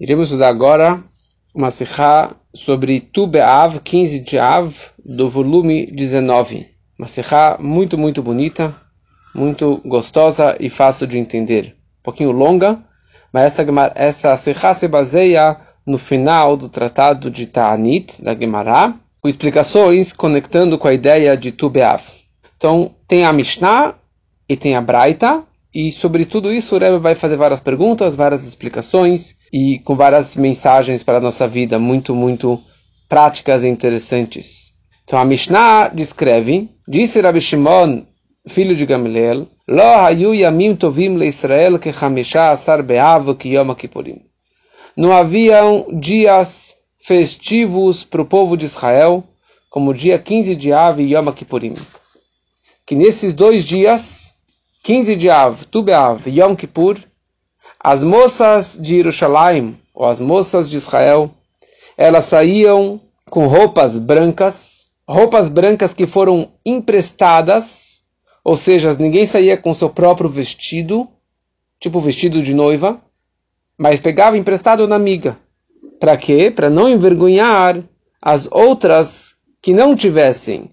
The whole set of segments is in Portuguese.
Iremos usar agora uma sikha sobre Tu Be'av, 15 de Av, do volume 19. Uma sikha muito, muito bonita, muito gostosa e fácil de entender. Um pouquinho longa, mas essa, essa sikha se baseia no final do tratado de Ta'anit, da Gemara, com explicações conectando com a ideia de Tu Be'av. Então, tem a Mishnah e tem a Braita, e sobre tudo isso o Rebbe vai fazer várias perguntas, várias explicações e com várias mensagens para a nossa vida muito, muito práticas e interessantes. Então a Mishnah descreve, disse Rabbi Shimon, filho de Gamliel, Lo hayu yamim tovim leIsrael que chamesha asar be'av ki yom kippurim. Não haviam dias festivos para o povo de Israel, como o dia 15 de Av e Yom Kippurim. Que nesses dois dias 15 de Av, Tu Be'av, Yom Kippur, as moças de Jerusalém, ou as moças de Israel, elas saíam com roupas brancas, roupas brancas que foram emprestadas, ou seja, ninguém saía com seu próprio vestido, tipo vestido de noiva, mas pegava emprestado na amiga. Para quê? Para não envergonhar as outras que não tivessem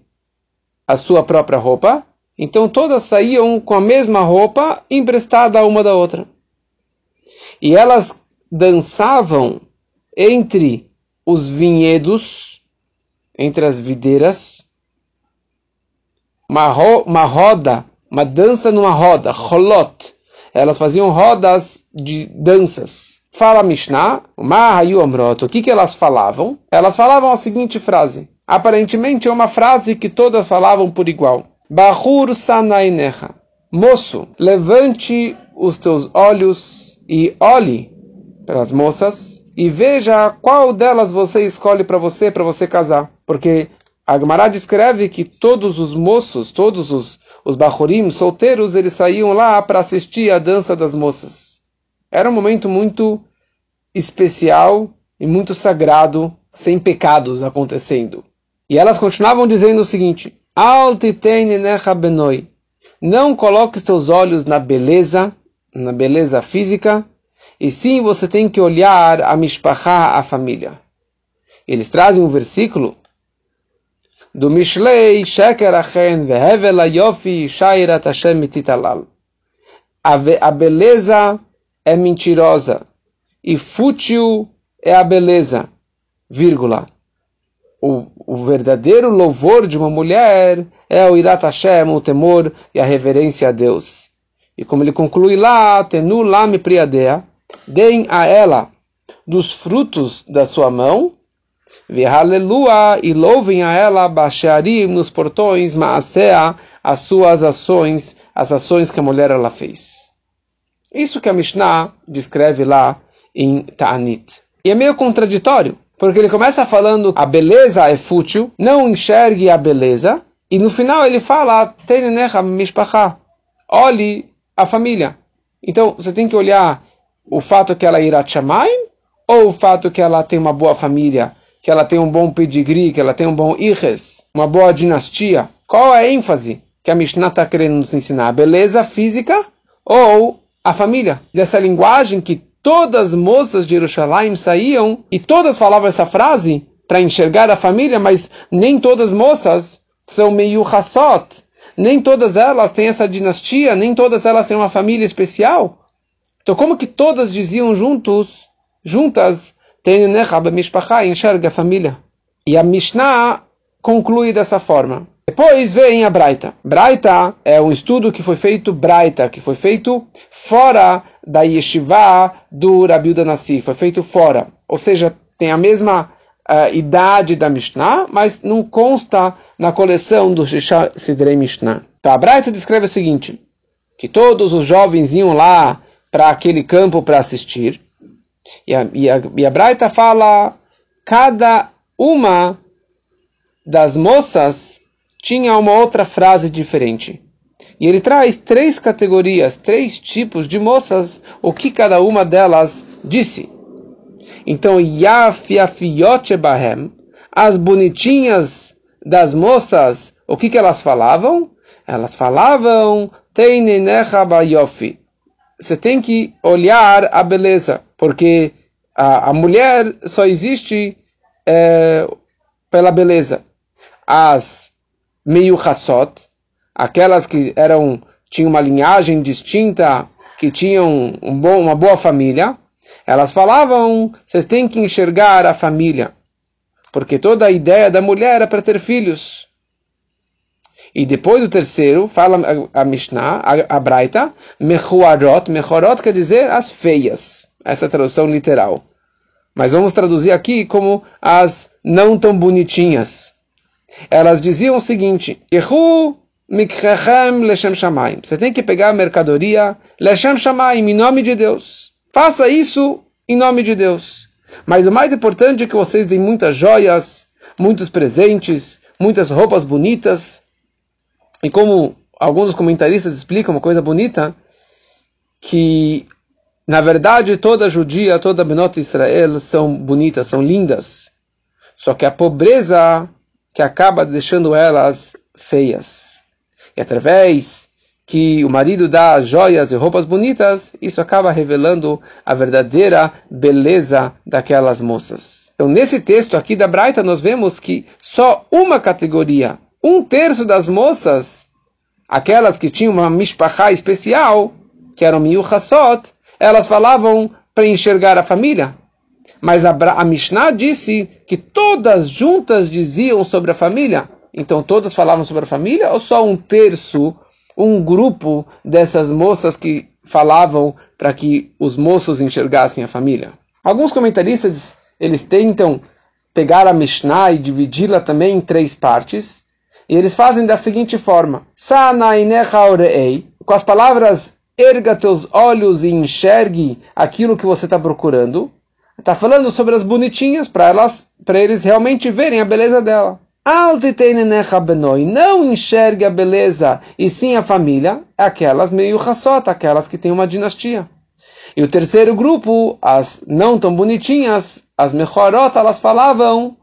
a sua própria roupa então todas saíam com a mesma roupa emprestada uma da outra. E elas dançavam entre os vinhedos, entre as videiras, uma, ro uma roda, uma dança numa roda, rolot. Elas faziam rodas de danças. Fala Mishnah, Mahayu Amrot, o que, que elas falavam? Elas falavam a seguinte frase. Aparentemente é uma frase que todas falavam por igual. Bahur sanainecha. Moço, levante os teus olhos e olhe para as moças e veja qual delas você escolhe para você, para você casar. Porque a Gemara descreve que todos os moços, todos os, os bahurim solteiros, eles saíam lá para assistir a dança das moças. Era um momento muito especial e muito sagrado, sem pecados acontecendo. E elas continuavam dizendo o seguinte: não coloque seus olhos na beleza, na beleza física, e sim você tem que olhar a mishpachá, a família. Eles trazem um versículo do Mishlei Sheker Achen Vehevel Yofi Shairat Hashem Mititalal. A beleza é mentirosa e fútil é a beleza, vírgula o, o, verdadeiro louvor de uma mulher é o Irat Hashem, o temor e a reverência a Deus. E como ele conclui lá, Tenu Lam Priadea, deem a ela dos frutos da sua mão, Aleluia, e louvem a ela, Basharim, nos portões, Maasea, as suas ações, as ações que a mulher ela fez. Isso que a Mishnah descreve lá em Ta'anit. E é meio contraditório, porque ele começa falando a beleza é fútil, não enxergue a beleza, e no final ele fala, olhe a família. Então você tem que olhar o fato que ela irá chamayim, ou o fato que ela tem uma boa família, que ela tem um bom pedigree, que ela tem um bom ihes, uma boa dinastia. Qual é a ênfase que a Mishnah está querendo nos ensinar? A beleza física ou a família? Dessa linguagem que todas as moças de Jerusalém saíam e todas falavam essa frase para enxergar a família, mas nem todas as moças são meio hassot. Nem todas elas têm essa dinastia, nem todas elas têm uma família especial. Então como que todas diziam juntos, juntas, enxerga a família? E a Mishnah conclui dessa forma. Depois vem a Braita. Braita é um estudo que foi feito Braita, que foi feito fora da yeshiva do Rabiuda Nassi, foi feito fora. Ou seja, tem a mesma uh, idade da Mishnah, mas não consta na coleção do Shisha Sidrei Mishnah. Então, a Braita descreve o seguinte, que todos os jovens iam lá para aquele campo para assistir, e a, e, a, e a Braita fala, cada uma das moças tinha uma outra frase diferente. E ele traz três categorias, três tipos de moças, o que cada uma delas disse. Então, Yaf Bahem, as bonitinhas das moças, o que, que elas falavam? Elas falavam Teinenecha Bayofi. Você tem que olhar a beleza, porque a, a mulher só existe é, pela beleza. As meyuchasot, aquelas que eram tinham uma linhagem distinta, que tinham um bom, uma boa família, elas falavam, vocês têm que enxergar a família, porque toda a ideia da mulher era para ter filhos. E depois do terceiro, fala a, a Mishnah, a, a Braita, Mechuarot, Mechorot quer dizer as feias. Essa é a tradução literal. Mas vamos traduzir aqui como as não tão bonitinhas. Elas diziam o seguinte: Yehu mikrechem leshem shamayim. Você tem que pegar a mercadoria leshem shamayim, em nome de Deus. Faça isso em nome de Deus. Mas o mais importante é que vocês deem muitas joias, muitos presentes, muitas roupas bonitas. E como alguns comentaristas explicam uma coisa bonita, que na verdade toda judia, toda Benot Israel são bonitas, são lindas. Só que a pobreza que acaba deixando elas feias. E através que o marido dá joias e roupas bonitas, isso acaba revelando a verdadeira beleza daquelas moças. Então, nesse texto aqui da Braita, nós vemos que só uma categoria, um terço das moças, aquelas que tinham uma mishpachá especial, que eram miuchassot, elas falavam para enxergar a família. Mas a, a Mishnah disse que todas juntas diziam sobre a família. Então todas falavam sobre a família ou só um terço, um grupo dessas moças que falavam para que os moços enxergassem a família? Alguns comentaristas eles tentam pegar a Mishnah e dividi-la também em três partes. E eles fazem da seguinte forma: com as palavras erga teus olhos e enxergue aquilo que você está procurando. Está falando sobre as bonitinhas para elas, para eles realmente verem a beleza dela. Não enxergue a beleza e sim a família, aquelas meio raçota, aquelas que têm uma dinastia. E o terceiro grupo, as não tão bonitinhas, as mechorot, elas falavam,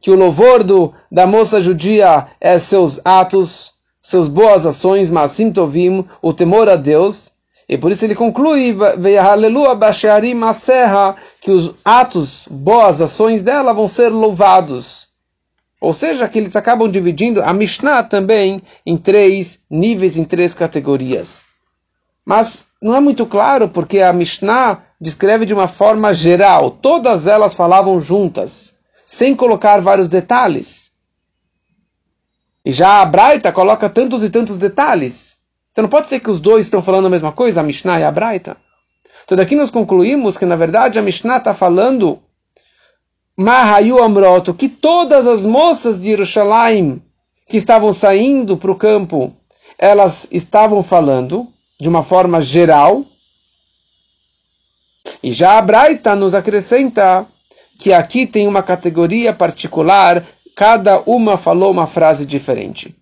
que o louvor do, da moça judia é seus atos, seus boas ações, mas tovim, o temor a Deus, e por isso ele conclui, que os atos, boas ações dela vão ser louvados. Ou seja, que eles acabam dividindo a Mishnah também em três níveis, em três categorias. Mas não é muito claro porque a Mishnah descreve de uma forma geral. Todas elas falavam juntas, sem colocar vários detalhes. E já a Braita coloca tantos e tantos detalhes. Então não pode ser que os dois estão falando a mesma coisa, a Mishnah e a Braita. Então daqui nós concluímos que na verdade a Mishnah está falando Mahayu Amroto, que todas as moças de Jerusalém que estavam saindo para o campo, elas estavam falando de uma forma geral. E já a Braita nos acrescenta que aqui tem uma categoria particular, cada uma falou uma frase diferente.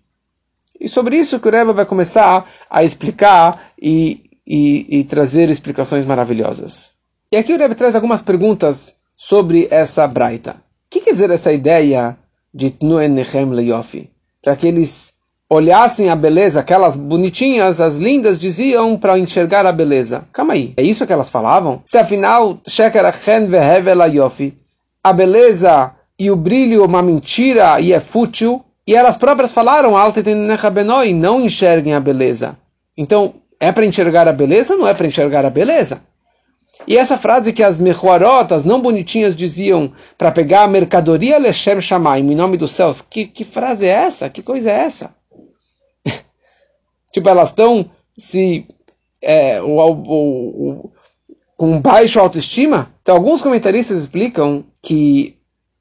E sobre isso que o Rebbe vai começar a explicar e, e, e trazer explicações maravilhosas. E aqui o Rebbe traz algumas perguntas sobre essa braita. O que quer dizer essa ideia de Tnuen Nechem Leyofi? Para que eles olhassem a beleza, aquelas bonitinhas, as lindas, diziam para enxergar a beleza. Calma aí, é isso que elas falavam? Se afinal, Sheker Achen Vehevel Yofi, a beleza e o brilho uma mentira e é fútil, e elas próprias falaram, não enxerguem a beleza. Então, é para enxergar a beleza? Não é para enxergar a beleza. E essa frase que as mechuarotas não bonitinhas diziam para pegar a mercadoria Leshem Shamaim, em nome dos céus, que, que frase é essa? Que coisa é essa? tipo, elas estão se é, o, o, o, com baixo autoestima? Então, alguns comentaristas explicam que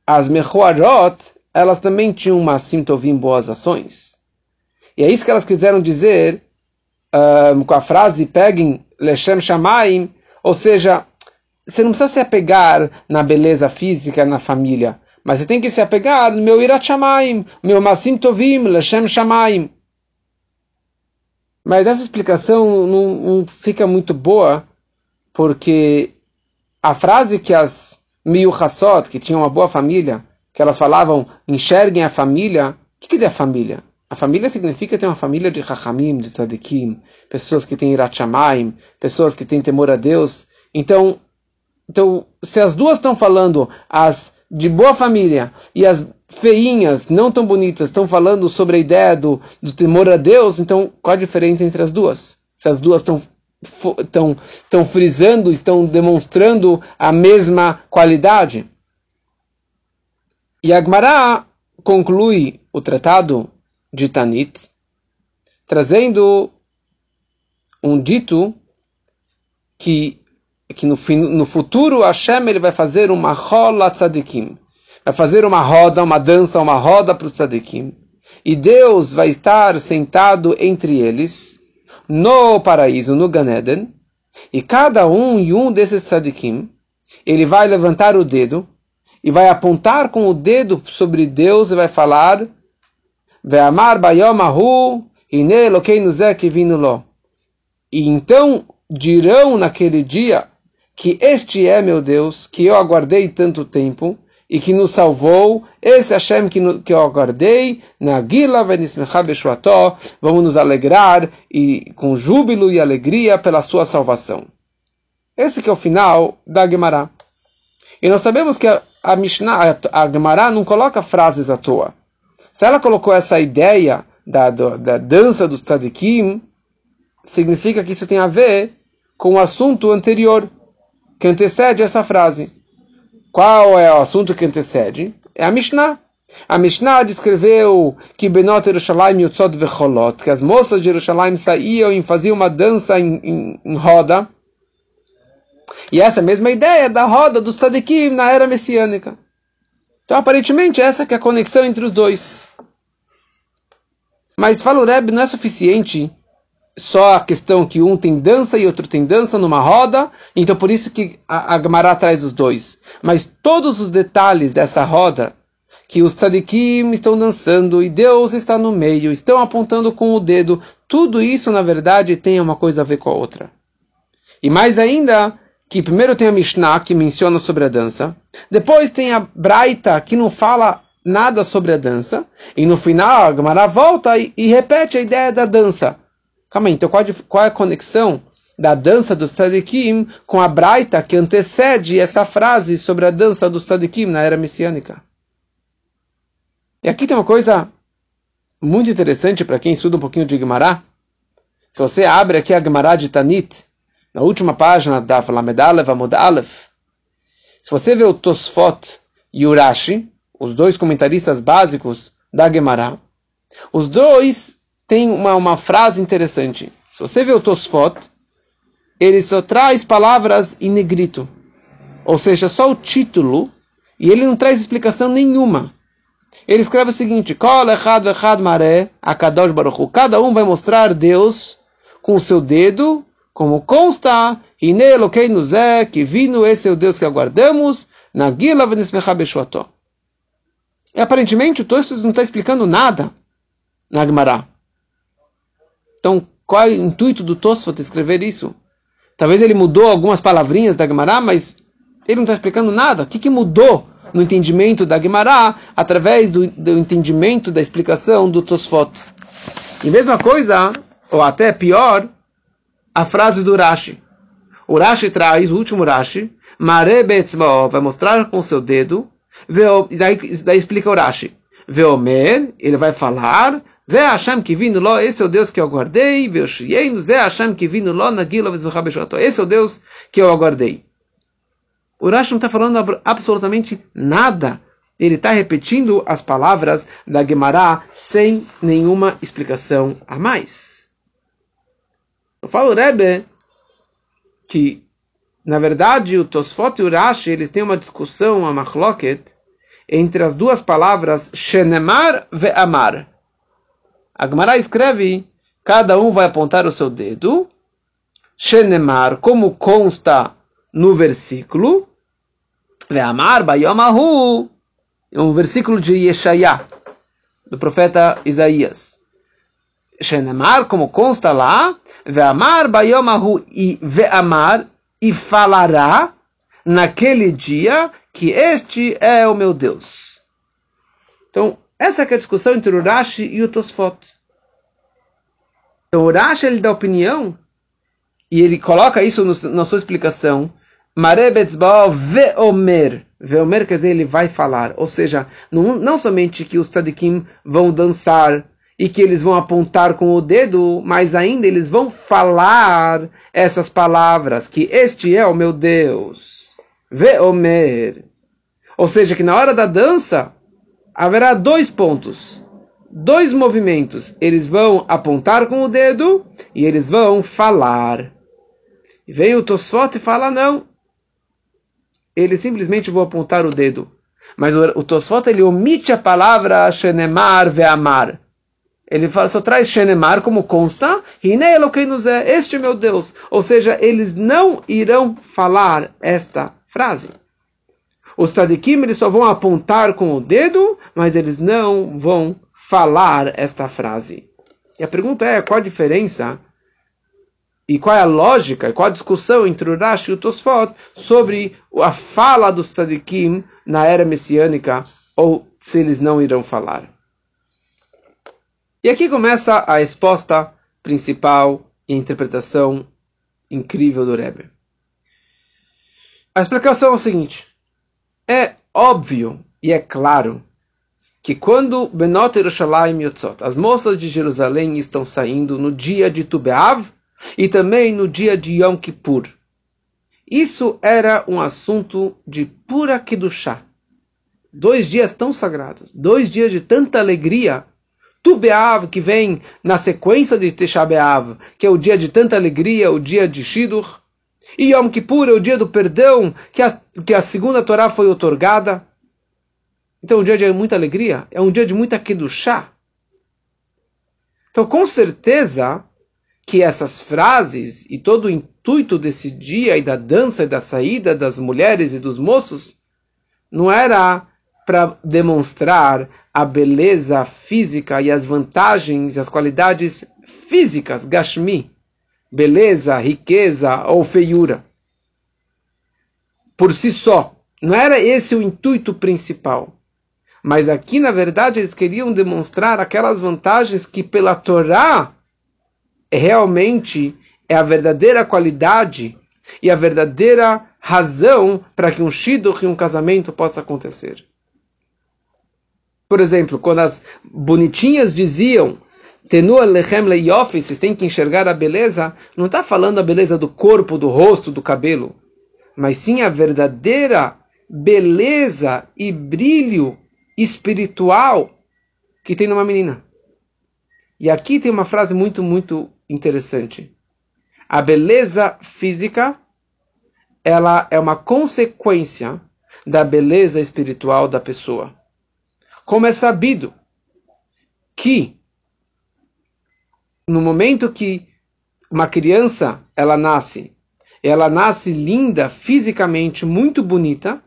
as mechuarot elas também tinham uma sintovim boas ações. E é isso que elas quiseram dizer um, com a frase peguem Leshem Shamaim, ou seja, você não precisa se apegar na beleza física, na família, mas você tem que se apegar no meu Irat Shamaim, meu Masim Tovim, Leshem Shamaim. Mas essa explicação não, não fica muito boa, porque a frase que as Miyuchasot, que tinham uma boa família, que elas falavam, enxerguem a família. O que, é a família? A família significa ter uma família de Chachamim, de Tzadikim, pessoas que têm Irachamaim, pessoas que têm temor a Deus. Então, então, se as duas estão falando, as de boa família e as feinhas, não tão bonitas, estão falando sobre a ideia do, do temor a Deus, então qual a diferença entre as duas? Se as duas estão, estão frisando, estão demonstrando a mesma qualidade. E Agmará conclui o tratado de Tanit, trazendo um dito que, que no, no futuro Hashem ele vai fazer uma rola tzadikim, vai fazer uma roda, uma dança, uma roda para os tzadikim, e Deus vai estar sentado entre eles, no paraíso, no Ganeden, e cada um e um desses tzadikim, ele vai levantar o dedo e vai apontar com o dedo sobre Deus e vai falar Ve'amar bayom ahu hine elokeinu kivinu lo. E então dirão naquele dia que este é meu Deus, que eu aguardei tanto tempo, e que nos salvou, esse Hashem que, no, que eu aguardei, na Gila Beshuató, vamos nos alegrar e com júbilo e alegria pela sua salvação. Esse que é o final da Gemara. E nós sabemos que a, a Mishnah, a Gemara não coloca frases à toa. Se ela colocou essa ideia da, da, da dança dos tzadikim, significa que isso tem a ver com o assunto anterior, que antecede essa frase. Qual é o assunto que antecede? É a Mishnah. A Mishnah descreveu que Benot Yerushalayim Yotzot Vecholot, que as moças de Jerusalém saíam e faziam uma dança em, em, em, roda. E essa mesma ideia da roda dos tzadikim na era messiânica. Então, aparentemente, essa que é a conexão entre os dois. Mas, fala o Rebbe, não é suficiente só a questão que um tem dança e outro tem dança numa roda, então por isso que a, a Gemara traz os dois. Mas todos os detalhes dessa roda, que os tzadikim estão dançando e Deus está no meio, estão apontando com o dedo, tudo isso na verdade tem uma coisa a ver com a outra. E mais ainda, que primeiro tem a Mishnah que menciona sobre a dança, depois tem a Braita que não fala nada sobre a dança, e no final a Gemara volta e, e repete a ideia da dança. Calma aí, então qual, qual é a conexão da dança do Sadikim com a Braita que antecede essa frase sobre a dança do Sadikim na era messiânica? E aqui tem uma coisa muito interessante para quem estuda um pouquinho de Gemara. Se você abre aqui a Gemara de Tanit, na última página da Lamedalev Amud Aleph, se você vê o Tosfot e o Rashi, os dois comentaristas básicos da Gemara, os dois têm uma, uma frase interessante. Se você vê o Tosfot, ele só traz palavras em negrito. Ou seja, só o título, e ele não traz explicação nenhuma. Ele escreve o seguinte: Cada um vai mostrar Deus com o seu dedo, como consta, nos é, que vindo esse é o Deus que aguardamos, na Gila E aparentemente o texto não está explicando nada na Gemara. Então, qual é o intuito do Tosfot escrever isso? Talvez ele mudou algumas palavrinhas da Gemara, mas ele não está explicando nada. O que, que mudou no entendimento da Gemara através do, do entendimento da explicação do Tosfot? E mesma coisa, ou até pior, a frase do Rashi. O Rashi traz, o último Rashi, Mare Betzvao, vai mostrar com seu dedo, e daí, daí explica o Rashi. Veomer, ele vai falar, Zé Hashem que vino lo, esse é o Deus que eu aguardei, Veoshienu, Zé Hashem que vino lo, Nagila Esse é o Deus que eu aguardei. O Rashi não está falando absolutamente nada. Ele está repetindo as palavras da Gemara sem nenhuma explicação a mais. Eu falo, Rebbe, que, na verdade, o Tosfot e o Rashi, eles têm uma discussão, a machloket, entre as duas palavras Shenemar ve Amar. A Gemara escreve, cada um vai apontar o seu dedo. Shenemar, como consta no versículo. Ve'amar bayomahu. É um versículo de Yeshaya, do profeta Isaías. Shenemar, como consta lá. Ve'amar bayomahu. E ve'amar, e falará naquele dia que este é o meu Deus. Então, essa é a discussão entre o Rashi e o Tosfot. Então o Rashi ele dá opinião e ele coloca isso no, na sua explicação Marebetzbaal veomer. Veomer quer dizer ele vai falar. Ou seja, não, não somente que os tzadikim vão dançar e que eles vão apontar com o dedo, mas ainda eles vão falar essas palavras, que este é o meu Deus. Veomer. Ou seja, que na hora da dança haverá dois pontos, dois movimentos. Eles vão apontar com o dedo e eles vão falar. E vem o Tosfot e fala não. Eles simplesmente vão apontar o dedo. Mas o, o Tosfot ele omite a palavra Shenemar ve'amar. Ele fala, só traz Shenemar como consta, este é meu Deus. Ou seja, eles não irão falar esta frase. Os tzadikim eles só vão apontar com o dedo, mas eles não vão falar esta frase. E a pergunta é, qual a diferença e qual é a lógica, e qual a discussão entre o Rashi e o Tosfot sobre a fala dos tzadikim na era messiânica, ou se eles não irão falar. E aqui começa a resposta principal e a interpretação incrível do Rebbe. A explicação é o seguinte: é óbvio e é claro que quando Benot Yerushalayim Yotzot, as moças de Jerusalém estão saindo no dia de Tubeav e também no dia de Yom Kippur. Isso era um assunto de pura Kedushá. Dois dias tão sagrados, dois dias de tanta alegria Tu Beav, que vem na sequência de Tisha Beav, que é o dia de tanta alegria, o dia de Shidur. E Yom Kippur é o dia do perdão, que a, que a segunda Torá foi otorgada. Então, é um dia de muita alegria, é um dia de muita Kedushá. Então, com certeza que essas frases e todo o intuito desse dia e da dança e da saída das mulheres e dos moços não era para demonstrar a beleza física e as vantagens as qualidades físicas, Gashmi, beleza, riqueza ou feiura. Por si só. Não era esse o intuito principal. Mas aqui, na verdade, eles queriam demonstrar aquelas vantagens que pela Torá realmente é a verdadeira qualidade e a verdadeira razão para que um shidduch e um casamento possa acontecer. Por exemplo, quando as bonitinhas diziam Tenua lechem leiofi, vocês têm que enxergar a beleza, não está falando a beleza do corpo, do rosto, do cabelo, mas sim a verdadeira beleza e brilho espiritual que tem numa menina. E aqui tem uma frase muito, muito interessante. A beleza física, ela é uma consequência da beleza espiritual da pessoa. Como é sabido que no momento que uma criança ela nasce, ela nasce linda fisicamente, muito bonita,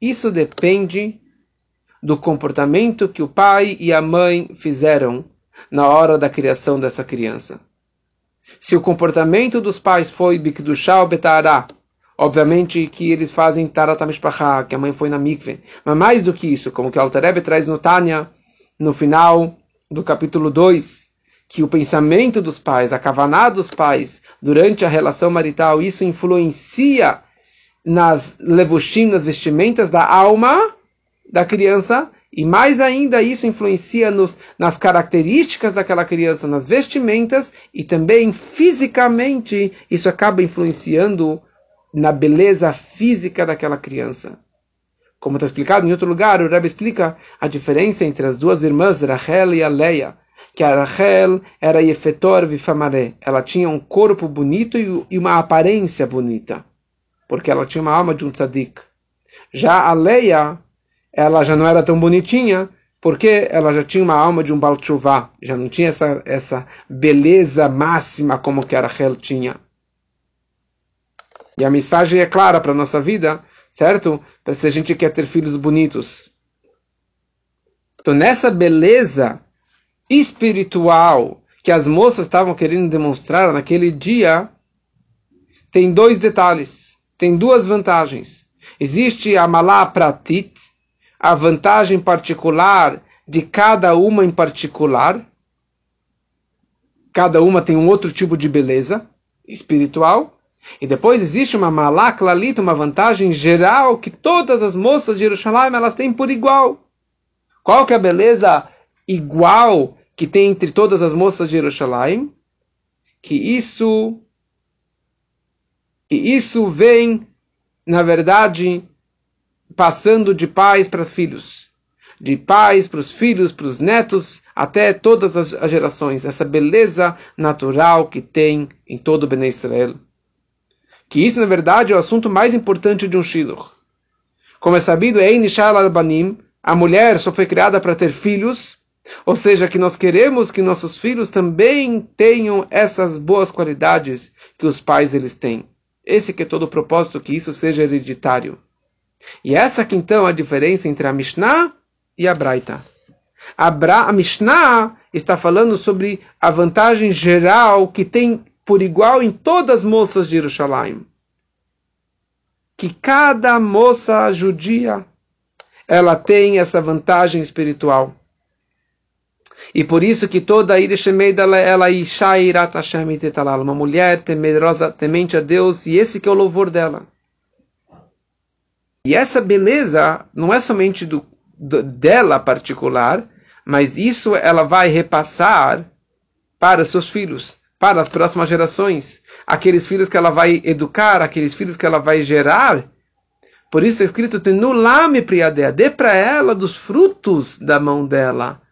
isso depende do comportamento que o pai e a mãe fizeram na hora da criação dessa criança. Se o comportamento dos pais foi bikdushal betará, Obviamente que eles fazem Taratamishpachá, que a mãe foi na mikve. Mas mais do que isso, como que o Altarebe traz no Tânia, no final do capítulo 2, que o pensamento dos pais, a kavaná dos pais, durante a relação marital, isso influencia nas levushim, nas vestimentas da alma da criança, e mais ainda isso influencia nos, nas características daquela criança, nas vestimentas, e também fisicamente isso acaba influenciando na beleza física daquela criança. Como está explicado em outro lugar, o Rebbe explica a diferença entre as duas irmãs, Rachel e a Leia, que a Rachel era Yefetor Vifamare, ela tinha um corpo bonito e uma aparência bonita, porque ela tinha uma alma de um tzadik. Já a Leia, ela já não era tão bonitinha, porque ela já tinha uma alma de um Balchuvá, já não tinha essa, essa beleza máxima como que a Rachel tinha. E a mensagem é clara para a nossa vida, certo? Para se a gente quer ter filhos bonitos. Então, nessa beleza espiritual que as moças estavam querendo demonstrar naquele dia, tem dois detalhes, tem duas vantagens. Existe a malá pratit, a vantagem particular de cada uma em particular. Cada uma tem um outro tipo de beleza espiritual. E depois existe uma malak lalita, uma vantagem geral que todas as moças de Jerusalém elas têm por igual. Qual que é a beleza igual que tem entre todas as moças de Jerusalém? Que isso e isso vem, na verdade, passando de pais para filhos, de pais para os filhos, para os netos, até todas as gerações. Essa beleza natural que tem em todo o Bnei Israel. Que isso, na verdade, é o assunto mais importante de um Shiloh. Como é sabido, a mulher só foi criada para ter filhos, ou seja, que nós queremos que nossos filhos também tenham essas boas qualidades que os pais eles têm. Esse que é todo o propósito, que isso seja hereditário. E essa que então é a diferença entre a Mishnah e a Braita. A, Bra a Mishnah está falando sobre a vantagem geral que tem por igual em todas as moças de Jerusalém. Que cada moça judia ela tem essa vantagem espiritual. E por isso que toda a Ideshemeda ela Ishairat Hashem Itetalal, uma mulher temerosa, temente a Deus, e esse que é o louvor dela. E essa beleza não é somente do, do, dela particular, mas isso ela vai repassar para seus filhos, para as próximas gerações, aqueles filhos que ela vai educar, aqueles filhos que ela vai gerar. Por isso é escrito: Tenulame priadea, dê para ela dos frutos da mão dela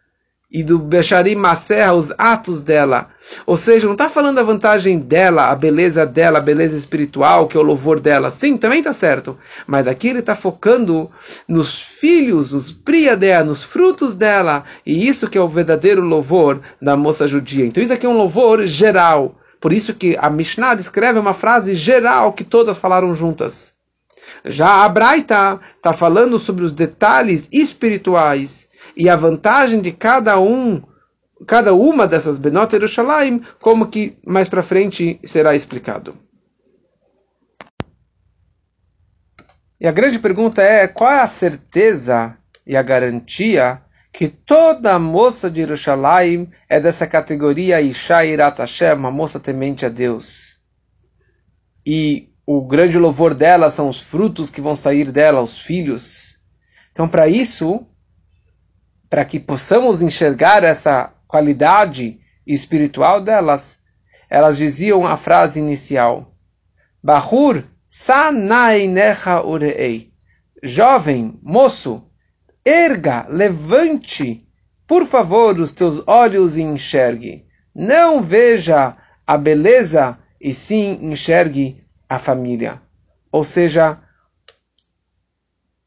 e do Becharim Maserra, os atos dela. Ou seja, não está falando a vantagem dela, a beleza dela, a beleza espiritual, que é o louvor dela. Sim, também está certo. Mas daqui ele está focando nos filhos, nos priadea, nos frutos dela. E isso que é o verdadeiro louvor da moça judia. Então isso aqui é um louvor geral. Por isso que a Mishnah descreve uma frase geral que todas falaram juntas. Já a Braita está falando sobre os detalhes espirituais e a vantagem de cada um, cada uma dessas Benot Yerushalayim, como que mais para frente será explicado. E a grande pergunta é: qual é a certeza e a garantia que toda moça de Yerushalayim é dessa categoria Isha Irat Hashem, uma moça temente a Deus? E o grande louvor dela são os frutos que vão sair dela, os filhos. Então, para isso, para que possamos enxergar essa qualidade espiritual delas, elas diziam a frase inicial: Bahur sanainecha urei. Jovem, moço, erga, levante, por favor, os teus olhos e enxergue. Não veja a beleza, e sim enxergue a família. Ou seja,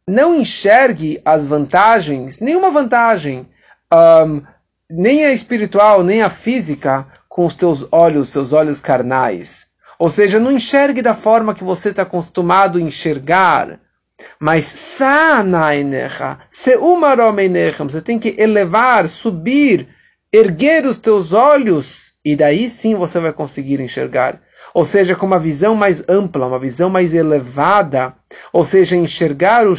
não enxergue as vantagens, nenhuma vantagem, um, nem a espiritual, nem a física, com os teus olhos, seus olhos carnais. Ou seja, não enxergue da forma que você está acostumado a enxergar. Mas você tem que elevar, subir, erguer os teus olhos, e daí sim você vai conseguir enxergar ou seja, com uma visão mais ampla, uma visão mais elevada, ou seja, enxergar o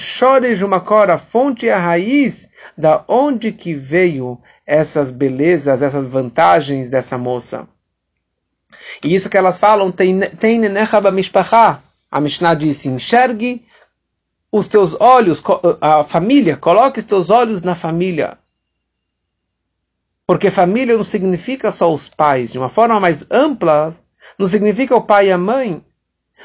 uma cor, a fonte e a raiz, da onde que veio essas belezas, essas vantagens dessa moça. E isso que elas falam, tem a Mishnah disse, enxergue os teus olhos, a família, coloque os teus olhos na família. Porque família não significa só os pais, de uma forma mais ampla, não significa o pai e a mãe,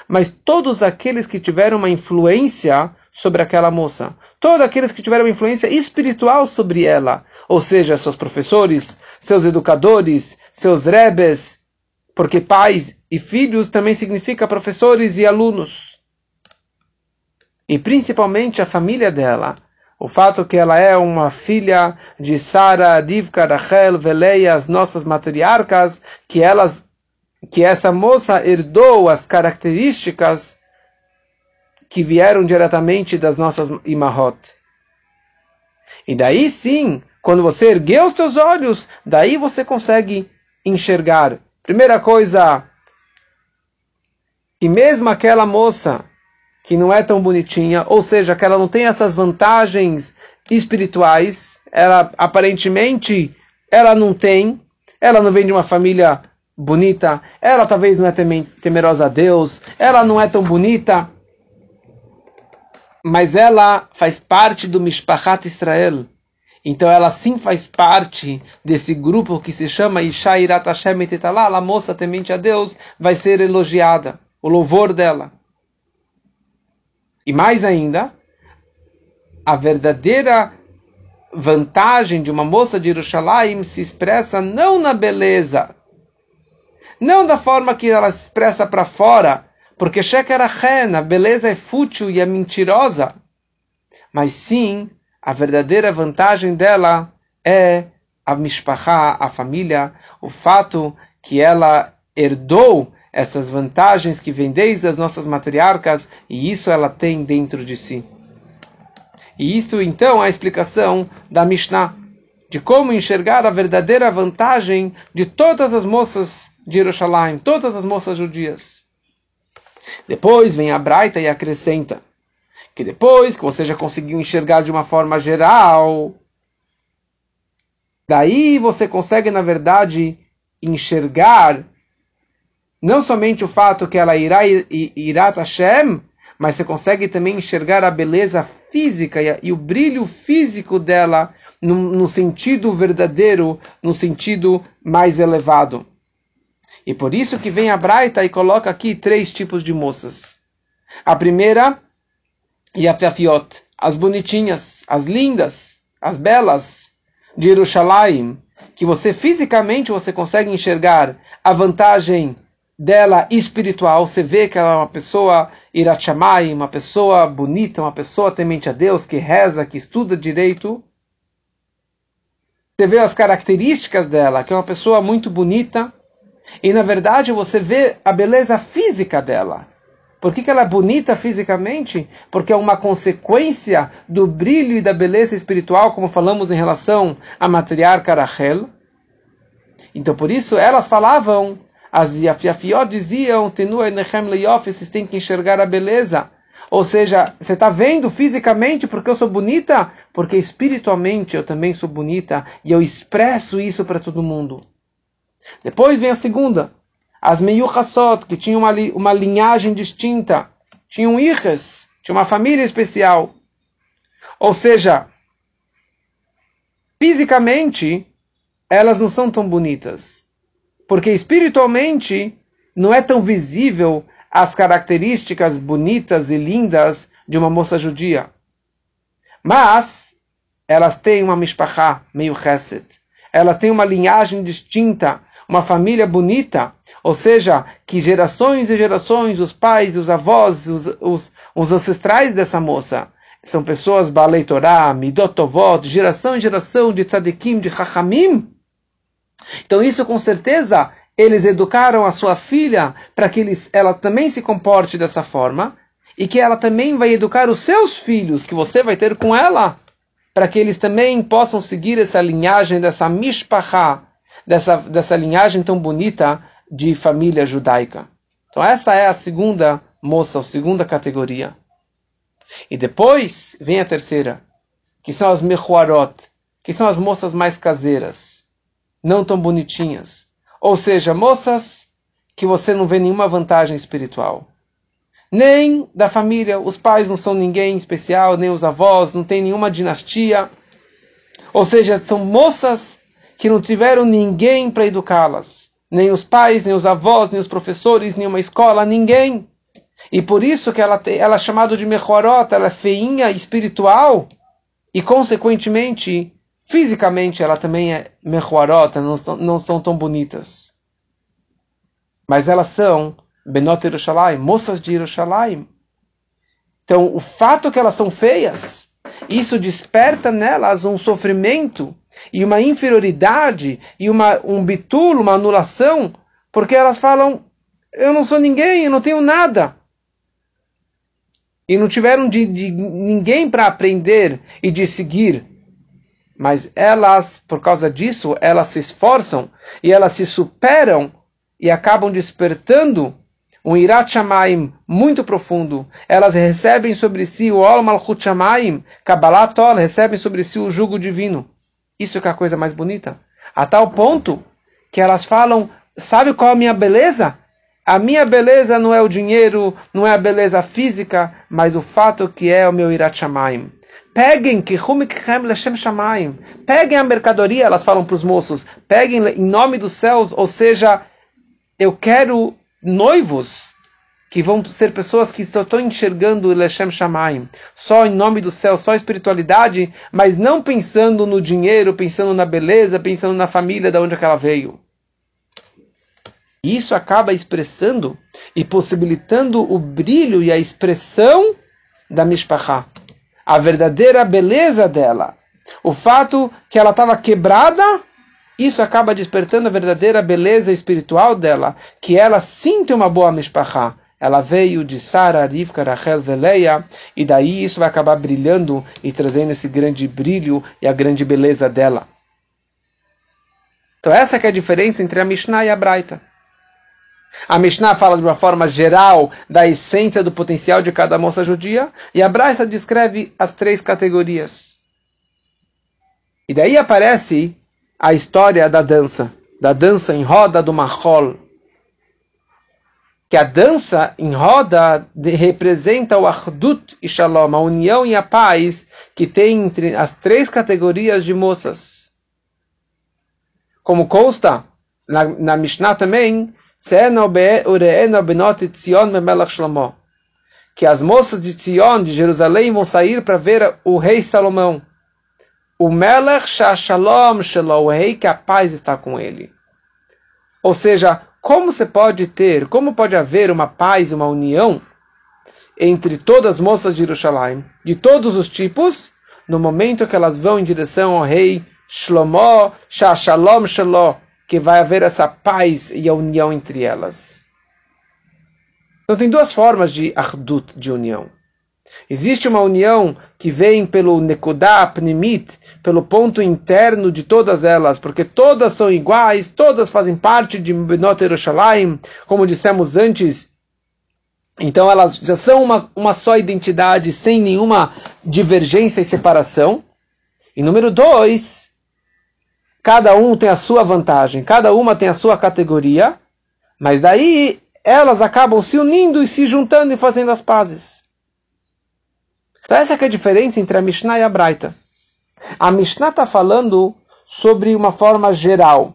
mas todos aqueles que tiveram uma influência sobre aquela moça. Todos aqueles que tiveram uma influência espiritual sobre ela. Ou seja, seus professores, seus educadores, seus rebes, porque pais e filhos também significa professores e alunos. E principalmente a família dela. O fato que ela é uma filha de Sara, Rivka, Rachel, Veleia, as nossas matriarcas, que elas que essa moça herdou as características que vieram diretamente das nossas imahot. E daí sim, quando você ergueu os teus olhos, daí você consegue enxergar. Primeira coisa, que mesmo aquela moça que não é tão bonitinha, ou seja, que ela não tem essas vantagens espirituais, ela aparentemente ela não tem, ela não vem de uma família bonita, ela talvez não é temerosa a Deus, ela não é tão bonita, mas ela faz parte do Mishpachat Israel. Então ela sim faz parte desse grupo que se chama Isha Irat Hashem Tetalá, a moça temente a Deus, vai ser elogiada, o louvor dela. E mais ainda, a verdadeira vantagem de uma moça de Jerusalém se expressa não na beleza, não da forma que ela expressa para fora, porque Shekerachen, a beleza é fútil e é mentirosa, mas sim a verdadeira vantagem dela é a mishpachá, a família, o fato que ela herdou essas vantagens que vêm desde as nossas matriarcas e isso ela tem dentro de si. E isso então é a explicação da Mishnah, de como enxergar a verdadeira vantagem de todas as moças de Jerusalém, todas as moças judias. Depois vem a Braita e acrescenta que depois que você já conseguiu enxergar de uma forma geral, daí você consegue, na verdade, enxergar não somente o fato que ela irá irá Hashem, mas você consegue também enxergar a beleza física e, e o brilho físico dela no, no sentido verdadeiro, no sentido mais elevado. E por isso que vem a Braita e coloca aqui três tipos de moças. A primeira e a Fiafiot, as bonitinhas, as lindas, as belas de Jerusalém, que você fisicamente você consegue enxergar a vantagem dela espiritual, você vê que ela é uma pessoa irachamai, uma pessoa bonita, uma pessoa temente a Deus, que reza, que estuda direito. Você vê as características dela, que é uma pessoa muito bonita, e na verdade você vê a beleza física dela. Por que, que ela é bonita fisicamente? Porque é uma consequência do brilho e da beleza espiritual, como falamos em relação à matriarca Rachel. Então, por isso, elas falavam, as Yafiot diziam, Tenua Enechem Leyof, vocês têm que enxergar a beleza. Ou seja, você está vendo fisicamente porque eu sou bonita? Porque espiritualmente eu também sou bonita e eu expresso isso para todo mundo. Depois vem a segunda as Meyuchasot, que tinham uma, uma linhagem distinta, tinham irras, tinha uma família especial. Ou seja, fisicamente, elas não são tão bonitas. Porque espiritualmente, não é tão visível as características bonitas e lindas de uma moça judia. Mas, elas têm uma mishpachá, meio chesed. Elas têm uma linhagem distinta, uma família bonita, ou seja, que gerações e gerações, os pais, os avós, os, os, os ancestrais dessa moça, são pessoas Balei Torah, Midotovot, geração em geração de tzadikim, de chachamim. Então isso com certeza eles educaram a sua filha para que eles, ela também se comporte dessa forma e que ela também vai educar os seus filhos que você vai ter com ela para que eles também possam seguir essa linhagem dessa mishpachá, dessa, dessa linhagem tão bonita de família judaica. Então essa é a segunda moça, a segunda categoria. E depois vem a terceira, que são as mechuarot, que são as moças mais caseiras, não tão bonitinhas. Ou seja, moças que você não vê nenhuma vantagem espiritual. Nem da família, os pais não são ninguém especial, nem os avós, não tem nenhuma dinastia. Ou seja, são moças que não tiveram ninguém para educá-las nem os pais, nem os avós, nem os professores, nenhuma escola, ninguém. E por isso que ela, ela é chamada de Mechorot, ela é feinha espiritual, e consequentemente, fisicamente, ela também é Mechorot, não são, não são tão bonitas. Mas elas são Benot Yerushalayim, moças de Yerushalayim. Então, o fato que elas são feias, isso desperta nelas um sofrimento e uma inferioridade e uma, um bitulo, uma anulação, porque elas falam: eu não sou ninguém, eu não tenho nada. E não tiveram de, de ninguém para aprender e de seguir. Mas elas, por causa disso, elas se esforçam e elas se superam e acabam despertando um Irat Shamaim muito profundo. Elas recebem sobre si o Ol Malchut Shamaim, Kabbalah Tol, recebem sobre si o jugo divino. Isso que é a coisa mais bonita. A tal ponto que elas falam sabe qual é a minha beleza? A minha beleza não é o dinheiro, não é a beleza física, mas o fato que é o meu Irat Shamayim. Peguem que Shamayim. Peguem a mercadoria, elas falam para os moços. Peguem em nome dos céus, ou seja, eu quero noivos que vão ser pessoas que só estão enxergando Leshem Shamayim, só em nome do céu, só espiritualidade, mas não pensando no dinheiro, pensando na beleza, pensando na família de onde ela veio. Isso acaba expressando e possibilitando o brilho e a expressão da Mishpachá, a verdadeira beleza dela. O fato que ela estava quebrada, isso acaba despertando a verdadeira beleza espiritual dela, que ela sinta uma boa Mishpachá ela veio de Sara, Rivka, Rachel, Veleia, e daí isso vai acabar brilhando e trazendo esse grande brilho e a grande beleza dela. Então essa é a diferença entre a Mishnah e a Braita. A Mishnah fala de uma forma geral da essência do potencial de cada moça judia, e a Braita descreve as três categorias. E daí aparece a história da dança, da dança em roda do Mahol, que a dança em roda representa o Ardut e Shalom, a união e a paz que tem entre as três categorias de moças. Como consta na, na Mishnah também, que as moças de Tzion, de Jerusalém, vão sair para ver o rei Salomão. O Melech Shalom Shalom, o rei que a paz está com ele. Ou seja, como você pode ter, como pode haver uma paz, uma união entre todas as moças de Jerusalém, de todos os tipos, no momento que elas vão em direção ao rei Shlomo, Shalom Shalom, que vai haver essa paz e a união entre elas. Então tem duas formas de Ardut, de união. Existe uma união que vem pelo Nekodah Pnimit, pelo ponto interno de todas elas, porque todas são iguais, todas fazem parte de Benot Yerushalayim, como dissemos antes. Então elas já são uma, uma só identidade, sem nenhuma divergência e separação. E número dois, cada um tem a sua vantagem, cada uma tem a sua categoria, mas daí elas acabam se unindo e se juntando e fazendo as pazes. Então essa é a diferença entre a Mishnah e a Braita. A Mishnah está falando sobre uma forma geral,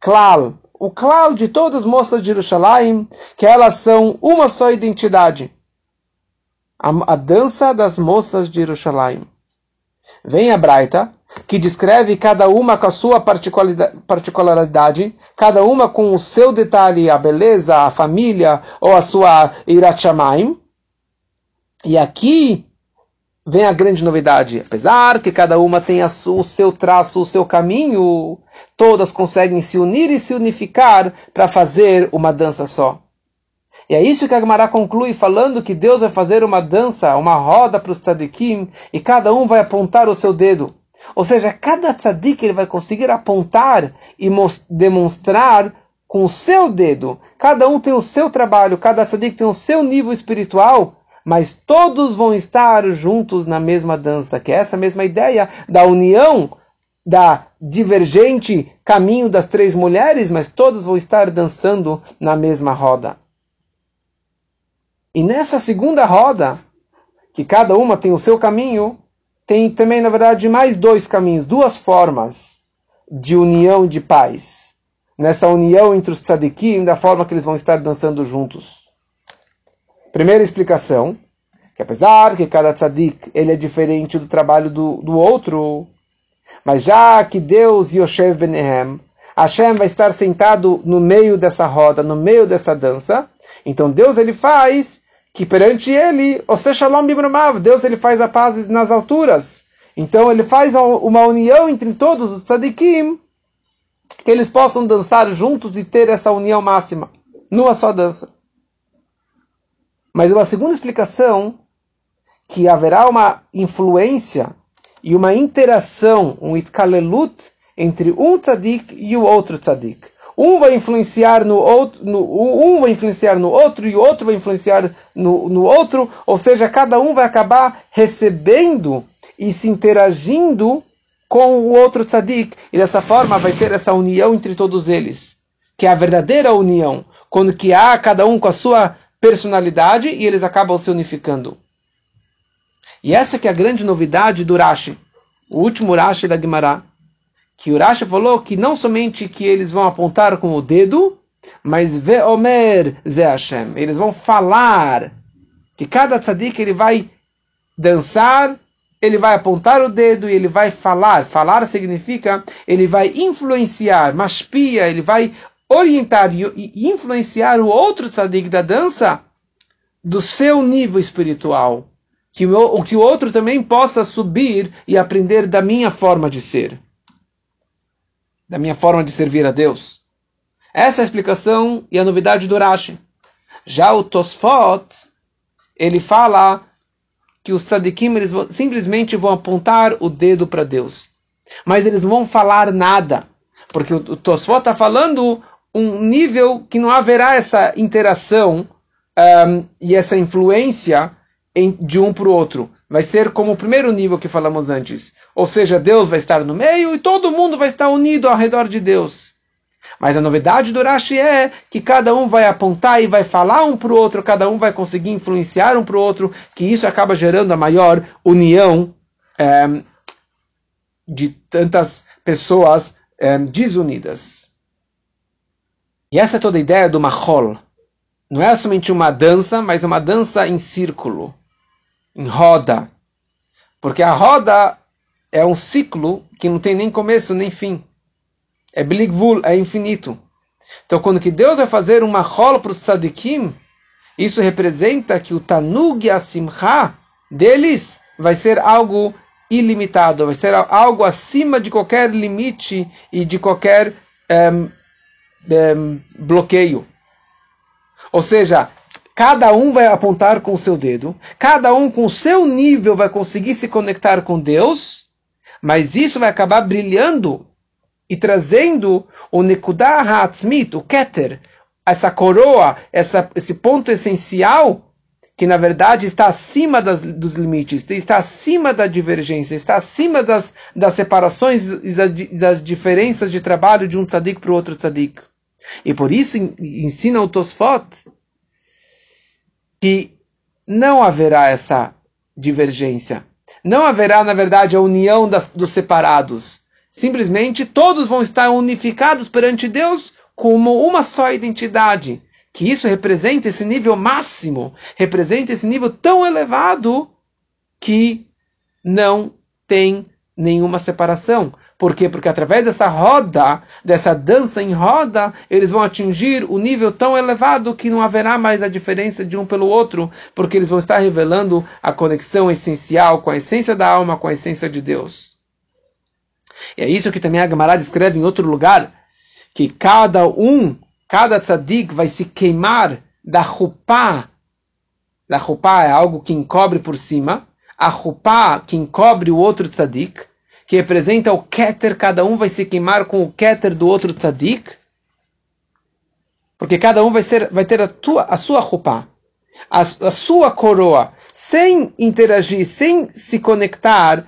klal, o klal de todas as moças de Jerusalém, que elas são uma só identidade. A, a dança das moças de Jerusalém. Vem a Braita, que descreve cada uma com a sua particularidade, cada uma com o seu detalhe, a beleza, a família ou a sua Irat E aqui vem a grande novidade. Apesar que cada uma tem o seu traço, o seu caminho, todas conseguem se unir e se unificar para fazer uma dança só. E é isso que a Gemara conclui falando que Deus vai fazer uma dança, uma roda para os tzadikim, e cada um vai apontar o seu dedo. Ou seja, cada tzadik ele vai conseguir apontar e demonstrar com o seu dedo. Cada um tem o seu trabalho, cada tzadik tem o seu nível espiritual, mas todos vão estar juntos na mesma dança, que é essa mesma ideia da união, da divergente caminho das três mulheres, mas todos vão estar dançando na mesma roda. E nessa segunda roda, que cada uma tem o seu caminho, tem também, na verdade, mais dois caminhos, duas formas de união de paz. Nessa união entre os tzadikim, da forma que eles vão estar dançando juntos. Primeira explicação, que apesar que cada tzadik ele é diferente do trabalho do, do outro, mas já que Deus Yoshev Benehem, Hashem vai estar sentado no meio dessa roda, no meio dessa dança, então Deus ele faz que perante ele, ou seja, Shalom Bimrumav, Deus ele faz a paz nas alturas. Então ele faz uma união entre todos os tzadikim, que eles possam dançar juntos e ter essa união máxima, numa só dança. Mas uma segunda explicação, que haverá uma influência e uma interação, um itkalelut, entre um tzadik e o outro tzadik. Um vai influenciar no outro, no, um vai influenciar no outro e o outro vai influenciar no, no outro, ou seja, cada um vai acabar recebendo e se interagindo com o outro tzadik, e dessa forma vai ter essa união entre todos eles. que é a verdadeira união, quando que há cada um com a sua personalidade e eles acabam se unificando. E essa que é a grande novidade do Rashi, o último Rashi da Gemara, que o Rashi falou que não somente que eles vão apontar com o dedo, mas Veomer Ze Hashem, eles vão falar que cada tzadik ele vai dançar, ele vai apontar o dedo e ele vai falar. Falar significa ele vai influenciar, maspia, ele vai orientar e influenciar o outro tzadik da dança do seu nível espiritual. Que o, que o outro também possa subir e aprender da minha forma de ser. Da minha forma de servir a Deus. Essa é a explicação e a novidade do Rashi. Já o Tosfot, ele fala que os tzadikim eles vão, simplesmente vão apontar o dedo para Deus. Mas eles vão falar nada. Porque o, o Tosfot está falando um nível que não haverá essa interação um, e essa influência de um para o outro. Vai ser como o primeiro nível que falamos antes. Ou seja, Deus vai estar no meio e todo mundo vai estar unido ao redor de Deus. Mas a novidade do Rashi é que cada um vai apontar e vai falar um para o outro, cada um vai conseguir influenciar um para o outro, que isso acaba gerando a maior união é, de tantas pessoas é, desunidas. E essa é toda a ideia do Mahol. Não é somente uma dança, mas uma dança em círculo, em roda. Porque a roda é um ciclo que não tem nem começo nem fim é Bligvul, é infinito. Então, quando que Deus vai fazer uma rola para os tzadikim, isso representa que o Tanug a Simcha deles vai ser algo ilimitado, vai ser algo acima de qualquer limite e de qualquer um, um, bloqueio. Ou seja, cada um vai apontar com o seu dedo, cada um com o seu nível vai conseguir se conectar com Deus, mas isso vai acabar brilhando e trazendo o Nekudah Ha'atzmit, o Keter, essa coroa, essa, esse ponto essencial, que na verdade está acima das, dos limites, está acima da divergência, está acima das, das separações e das, das diferenças de trabalho de um tzadik para o outro tzadik. E por isso ensina o Tosfot que não haverá essa divergência. Não haverá, na verdade, a união das, dos separados Simplesmente todos vão estar unificados perante Deus como uma só identidade. Que isso representa esse nível máximo, representa esse nível tão elevado que não tem nenhuma separação. Por quê? Porque através dessa roda, dessa dança em roda, eles vão atingir o nível tão elevado que não haverá mais a diferença de um pelo outro, porque eles vão estar revelando a conexão essencial com a essência da alma, com a essência de Deus. E é isso que também a Gemara descreve em outro lugar, que cada um, cada tzadik vai se queimar da rupá. Da rupá é algo que encobre por cima. A rupá que encobre o outro tzadik, que representa o keter, cada um vai se queimar com o keter do outro tzadik. Porque cada um vai, ser, vai ter a, tua, a sua rupá, a, a sua coroa, sem interagir, sem se conectar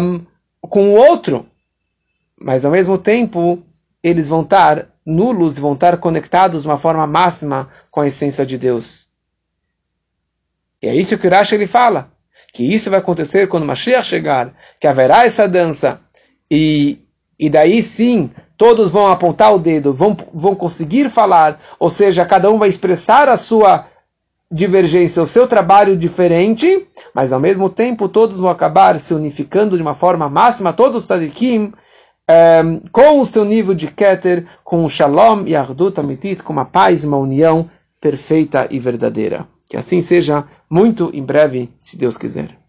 um, com o outro mas ao mesmo tempo eles vão estar nulos, vão estar conectados de uma forma máxima com a essência de Deus. E é isso que o Rashi ele fala, que isso vai acontecer quando Mashiach chegar, que haverá essa dança, e, e daí sim todos vão apontar o dedo, vão, vão conseguir falar, ou seja, cada um vai expressar a sua divergência, o seu trabalho diferente, mas ao mesmo tempo todos vão acabar se unificando de uma forma máxima, todos os tzadikim, um, com o seu nível de Keter, com o Shalom e Ardut Amitit, com uma paz e uma união perfeita e verdadeira. Que assim seja muito em breve, se Deus quiser.